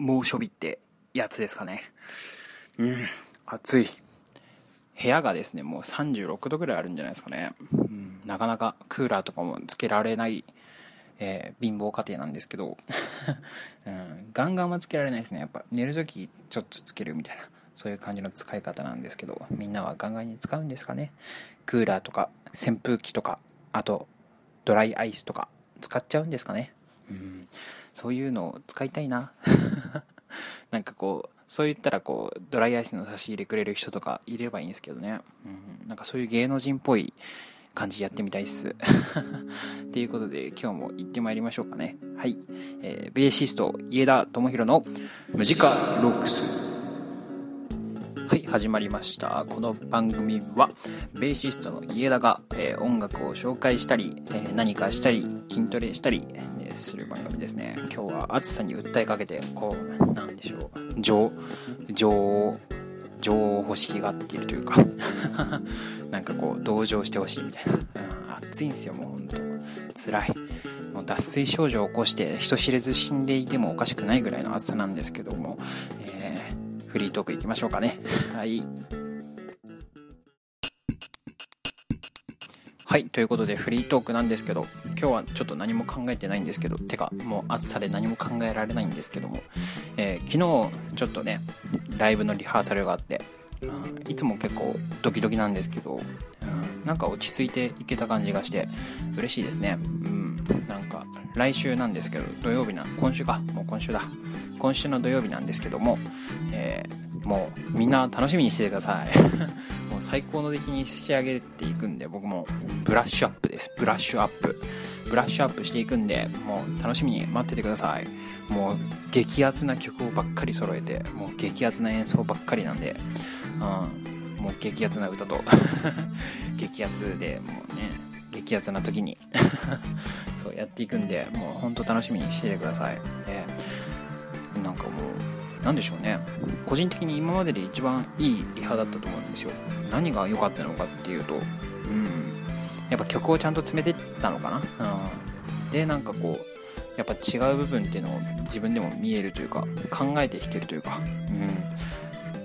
猛暑日ってやつですかね。うん、暑い。部屋がですね、もう36度ぐらいあるんじゃないですかね。うん、なかなかクーラーとかもつけられない、えー、貧乏家庭なんですけど、うん、ガンガンはつけられないですね。やっぱ寝るときちょっとつけるみたいな、そういう感じの使い方なんですけど、みんなはガンガンに使うんですかね。クーラーとか扇風機とか、あとドライアイスとか使っちゃうんですかね。うん、そういうのを使いたいな。なんかこう、そう言ったらこう、ドライアイスの差し入れくれる人とかいればいいんですけどね。うん、なんかそういう芸能人っぽい感じやってみたいっす。ということで、今日も行ってまいりましょうかね。はい。えー、ベーシスト、家田智弘のムジカロックス。始まりました。この番組は、ベーシストの家田が、えー、音楽を紹介したり、えー、何かしたり、筋トレしたり、えー、する番組ですね。今日は暑さに訴えかけて、こう、なんでしょう、情、情、情を欲しがっているというか なんかこう、同情してほしいみたいな。うん、暑いんですよ、もうほんと。辛い。もう脱水症状を起こして人知れず死んでいてもおかしくないぐらいの暑さなんですけども、フリートークいきましょうかね。はい。はい、ということでフリートークなんですけど、今日はちょっと何も考えてないんですけど、てか、もう暑さで何も考えられないんですけども、えー、昨日ちょっとね、ライブのリハーサルがあって、うん、いつも結構ドキドキなんですけど、うん、なんか落ち着いていけた感じがして嬉しいですね。うん、なんか来週なんですけど、土曜日な、今週か、もう今週だ。今週の土曜日なんですけども、もうみんな楽しみにしててください。もう最高の出来に仕上げていくんで僕もブラッシュアップです。ブラッシュアップ。ブラッシュアップしていくんでもう楽しみに待っててください。もう激アツな曲をばっかり揃えてもう激アツな演奏ばっかりなんで、うん、もう激アツな歌と 激アツでもうね激アツな時に そうやっていくんでもうほんと楽しみにしててください、え何でしょうね。個人的に今までで一番いいリハだったと思うんですよ。何が良かったのかっていうとうん。やっぱ曲をちゃんと詰めてったのかな、うん、でなんかこうやっぱ違う部分っていうのを自分でも見えるというか考えて弾けるというか。うん。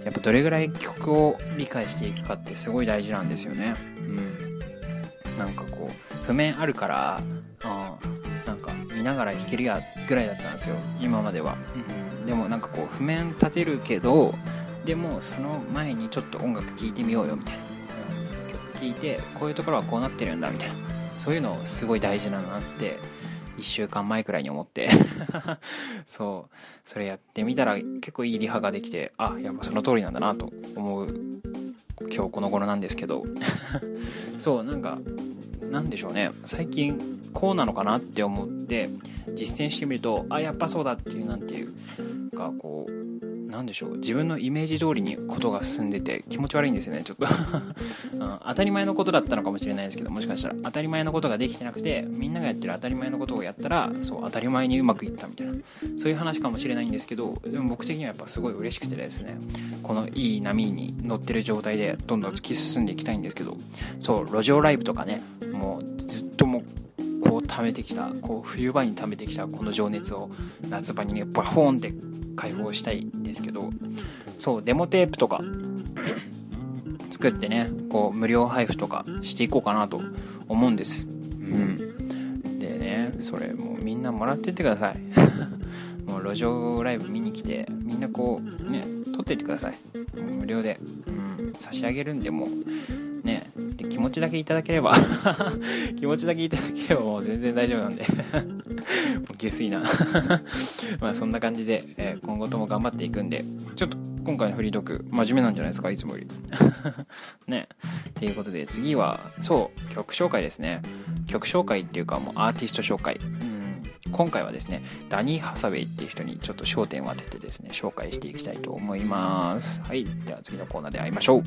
やっぱどれぐらい曲を理解していくかってすごい大事なんですよね。うん。なんかこう譜面あるからあなんか見ながら弾けるやぐらいだったんですよ。今までは、うん、でもなんかこう譜面立てるけどでもその前にちょっと音楽聴いてみようよみたいな、曲聴いてこういうところはこうなってるんだみたいな。そういうのすごい大事だなって1週間前くらいに思って。そう。それやってみたら結構いいリハができてあやっぱその通りなんだなと思う今日この頃なんですけど。そうなんかなんでしょうね。最近こうなのかなって思って実践してみるとあやっぱそうだっていうなんていうかこう何でしょう自分のイメージ通りにことが進んでて気持ち悪いんですよねちょっと、当たり前のことだったのかもしれないですけどもしかしたら当たり前のことができてなくてみんながやってる当たり前のことをやったらそう当たり前にうまくいったみたいなそういう話かもしれないんですけどでも僕的にはやっぱすごい嬉しくてですねこのいい波に乗ってる状態でどんどん突き進んでいきたいんですけどそう路上ライブとかねもうずっともうこう貯めてきたこう冬場に貯めてきたこの情熱を夏場にねバホーンって解放したいんですけどそうデモテープとか作ってねこう無料配布とかしていこうかなと思うんです。うん。でねそれもうみんなもらってってください。もう路上ライブ見に来てみんなこうね撮ってってください。無料で、うん、差し上げるんでもねで気持ちだけいただければ 気持ちだけいただければもう全然大丈夫なんで。下水な。まあそんな感じで、えー、今後とも頑張っていくんでちょっと今回のフリードック真面目なんじゃないですかいつもより。ね。ということで次はそう曲紹介ですね。曲紹介っていうかもうアーティスト紹介。うん。今回はですねダニー・ハサウェイっていう人にちょっと焦点を当ててですね紹介していきたいと思います。はい。では次のコーナーで会いましょう。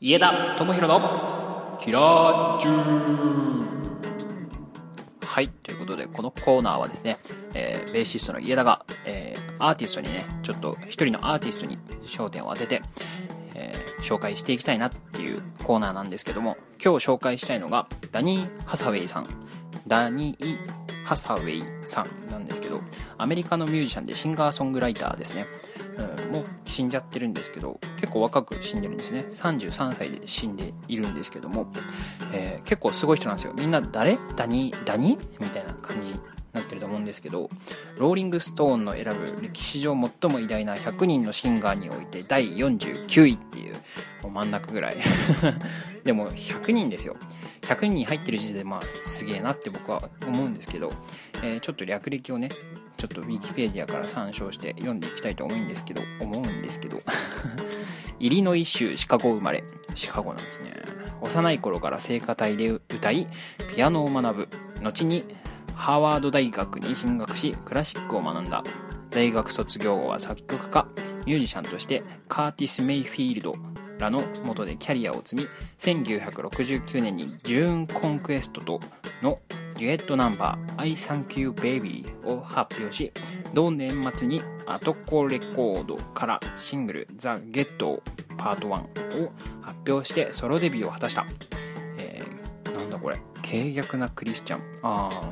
家田智弘のキラーチュー。はいということでこのコーナーはですね、えー、ベーシストの家田が、えー、アーティストにねちょっと一人のアーティストに焦点を当てて、えー、紹介していきたいなっていうコーナーなんですけども今日紹介したいのがダニー・ハサウェイさん。ダニー・ハサウェイさんなんですけど、アメリカのミュージシャンでシンガーソングライターですね。うん、もう死んじゃってるんですけど、結構若く死んでるんですね。33歳で死んでいるんですけども、えー、結構すごい人なんですよ。みんな誰？ダニ？ダニ？みたいな感じになってると思うんですけど、ローリングストーンの選ぶ歴史上最も偉大な100人のシンガーにおいて第49位っていう、もう真ん中ぐらい。でも100人ですよ。100人入ってる時点でまあすげえなって僕は思うんですけど、えー、ちょっと略歴をねちょっとウィキペディアから参照して読んでいきたいと思うんですけど思うんですけど。イリノイ州シカゴ生まれ。シカゴなんですね。幼い頃から聖歌隊で歌いピアノを学ぶ。後にハーワード大学に進学しクラシックを学んだ。大学卒業後は作曲家ミュージシャンとしてカーティス・メイフィールドらの下でキャリアを積み1969年にジューン・コンクエストとのデュエットナンバー I Thank You Baby を発表し同年末にアトコレコードからシングル The Get パート1を発表してソロデビューを果たした、えー、なんだこれ？軽逆なクリスチャンああ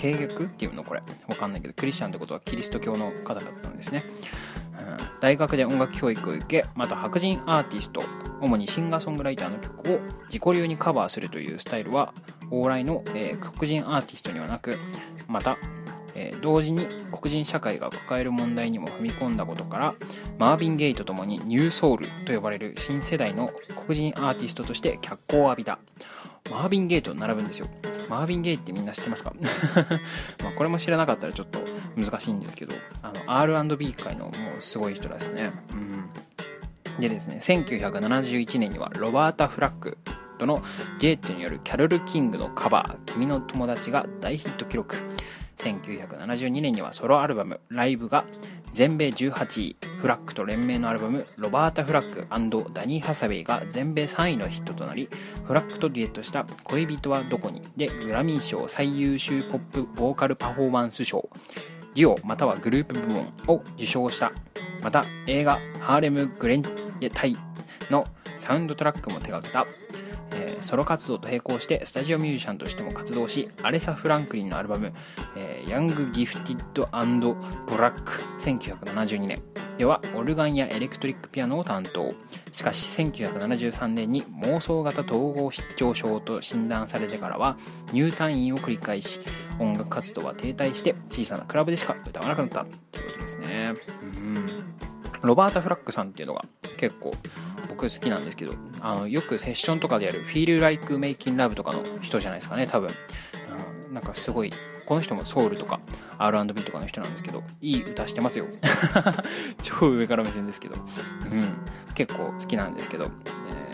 軽逆っていうのこれ。わかんないけどクリスチャンってことはキリスト教の方だったんですね。大学で音楽教育を受けまた白人アーティスト主にシンガーソングライターの曲を自己流にカバーするというスタイルは往来の、えー、黒人アーティストにはなくまた、えー、同時に黒人社会が抱える問題にも踏み込んだことからマービン・ゲイとともにニューソウルと呼ばれる新世代の黒人アーティストとして脚光を浴びた。マービン・ゲイと並ぶんですよ。マービン・ゲイってみんな知ってますか？まこれも知らなかったらちょっと難しいんですけどあの R&B 界のもうすごい人ですね。うん。でですね1971年にはロバータ・フラッグとのゲートによるキャロル・キングのカバー「君の友達」が大ヒット記録。1972年にはソロアルバム「ライブ」が全米18位フラッグと連名のアルバム「ロバータ・フラッグダニー・ハサウェイ」が全米3位のヒットとなりフラッグとデュエットした「恋人はどこに」でグラミー賞最優秀ポップボーカルパフォーマンス賞。デュオまたはグループ部門を受賞したまた映画「ハーレム・グレンタイ」のサウンドトラックも手掛けたえー、ソロ活動と並行してスタジオミュージシャンとしても活動しアレサ・フランクリンのアルバム「えー、ヤング・ギフティッド・ブラック」1972年。ではオルガンやエレクトリックピアノを担当。しかし1973年に妄想型統合失調症と診断されてからは入退院を繰り返し音楽活動は停滞して小さなクラブでしか歌わなくなった。ということですね。うん。ロバータ・フラッグさんっていうのが結構僕好きなんですけど、あの、よくセッションとかでやる Feel Like Making Love とかの人じゃないですかね、多分。うん、なんかすごい、この人もソウルとか R&B とかの人なんですけど、いい歌してますよ。超上から目線ですけど。うん。結構好きなんですけど、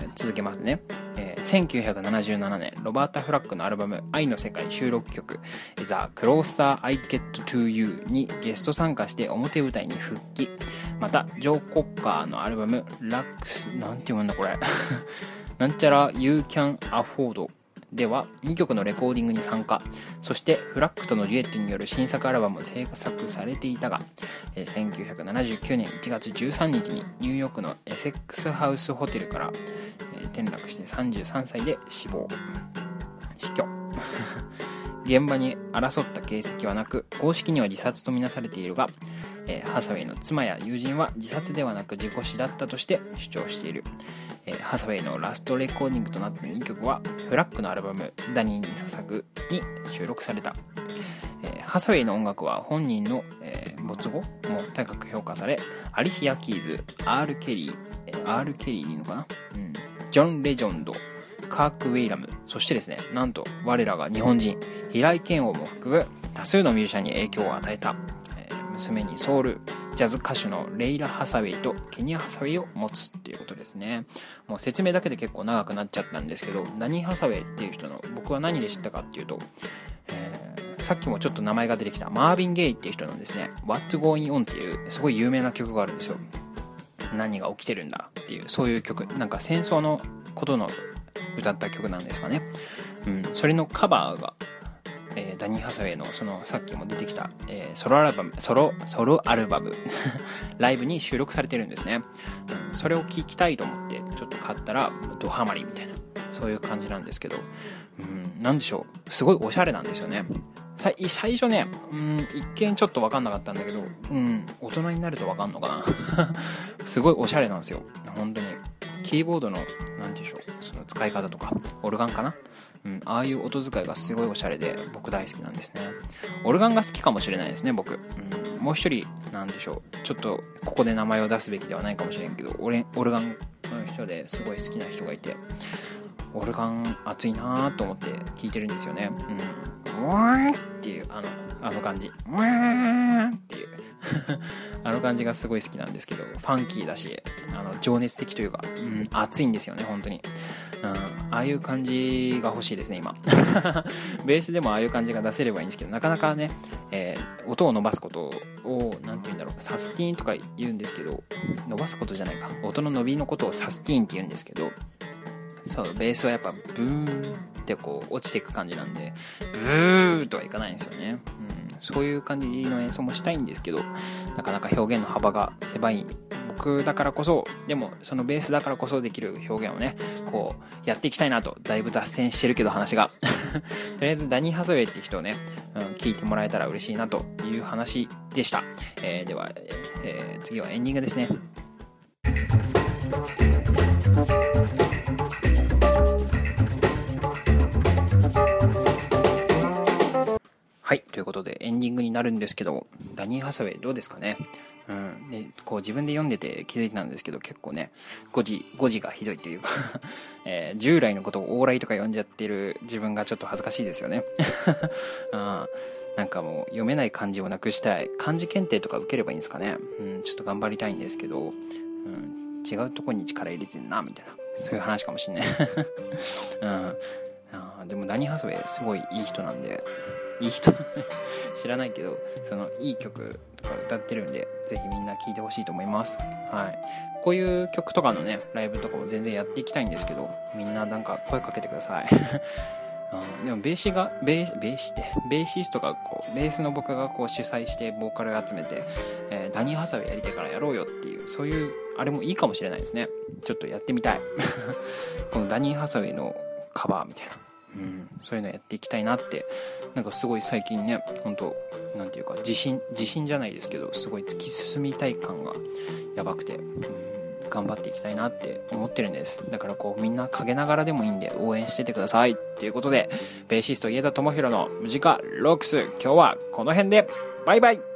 えー、続けますね。えー、1977年、ロバータ・フラッグのアルバム、愛の世界収録曲、The Closer I Get to You にゲスト参加して表舞台に復帰。また、ジョー・コッカーのアルバム、ラックス、なんて読むんだこれ。なんちゃら You Can Afford では2曲のレコーディングに参加。そしてフラッグとのデュエットによる新作アルバムを制作されていたが1979年1月13日にニューヨークのエセックスハウスホテルから転落して33歳で死亡。死去。現場に争った形跡はなく公式には自殺とみなされているが、え、ハサウェイの妻や友人は自殺ではなく自己死だったとして主張している、え、ハサウェイのラストレコーディングとなった2曲はフラッグのアルバム「ダニーに捧ぐ」に収録された、え、ハサウェイの音楽は本人の、え没後も高く評価されアリシア・キーズ R・ ケリー R・ ケリーでいいのかな、うん、ジョン・レジョンドカーク・ウェイラム、そしてですね、なんと我らが日本人、平井堅王も含む多数のミュージシャンに影響を与えた、娘にソウル、ジャズ歌手のレイラ・ハサウェイとケニア・ハサウェイを持つっていうことですね。もう説明だけで結構長くなっちゃったんですけど、何ハサウェイっていう人の僕は何で知ったかっていうと、えー、さっきもちょっと名前が出てきたマービン・ゲイっていう人なんですね。What's Going On っていうすごい有名な曲があるんですよ。何が起きてるんだっていう、そういう曲。なんか戦争のことの歌った曲なんですかね。うん、それのカバーが、ダニー・ハサウェイのそのさっきも出てきた、えー、ソロアルバム、ソロ、ソロアルバム ライブに収録されてるんですね。うん、それを聴きたいと思ってちょっと買ったらドハマりみたいな、そういう感じなんですけど、うん、なでしょう、すごいおしゃれなんですよね。最初ね、うん、一見ちょっと分かんなかったんだけど、うん、大人になると分かんのかな。すごいおしゃれなんですよ。本当に。キーボードの何でしょうその使い方とかオルガンかな？うん、ああいう音使いがすごいおしゃれで僕大好きなんですね。オルガンが好きかもしれないですね僕、うん、もう一人なんでしょう。ちょっとここで名前を出すべきではないかもしれんけどオレオルガンの人ですごい好きな人がいて。オルガン熱いなと思って聞いてるんですよね。うん「ワーン!」っていうあのあの感じ「ワーン!」っていう。あの感じがすごい好きなんですけどファンキーだしあの情熱的というか、うん、熱いんですよね本当に。うん、ああいう感じが欲しいですね今。ベースでもああいう感じが出せればいいんですけどなかなかね、えー、音を伸ばすことを何て言うんだろうサスティーンとか言うんですけど伸ばすことじゃないか。音の伸びのことをサスティーンって言うんですけどそうベースはやっぱブーンってこう落ちていく感じなんでブーとはいかないんですよね、うん、そういう感じの演奏もしたいんですけどなかなか表現の幅が狭い僕だからこそでもそのベースだからこそできる表現をねこうやっていきたいなとだいぶ脱線してるけど話が。とりあえずダニー・ハサウェイって人をね、うん、聞いてもらえたら嬉しいなという話でした、えー、では、えー、次はエンディングですね。はい。ということで、エンディングになるんですけど、ダニー・ハサウェイどうですかね？うん。で、こう自分で読んでて気づいたんですけど、結構ね、誤字、誤字がひどいというか えー、従来のことを往来とか読んじゃってる自分がちょっと恥ずかしいですよね。うん。なんかもう読めない漢字をなくしたい。漢字検定とか受ければいいんですかね。うん、ちょっと頑張りたいんですけど、うん、違うとこに力入れてんな、みたいな。そういう話かもしんない。うん。あでもダニー・ハサウェイすごいいい人なんで、いい人。知らないけどそのいい曲とか歌ってるんでぜひみんな聴いてほしいと思います。はい。こういう曲とかのねライブとかも全然やっていきたいんですけどみんななんか声かけてください。うん、でもベーシがベーベーシってベーシストがこうベースの僕がこう主催してボーカル集めて、えー、ダニー・ハサウェイやりたいからやろうよっていうそういうあれもいいかもしれないですね。ちょっとやってみたい。このダニー・ハサウェイのカバーみたいな。うん、そういうのやっていきたいなってなんかすごい最近ね本当なんていうか自信自信じゃないですけどすごい突き進みたい感がやばくて、うん、頑張っていきたいなって思ってるんです。だからこうみんな陰ながらでもいいんで応援しててくださいということでベーシスト家田智弘のムジカロックス今日はこの辺でバイバイ。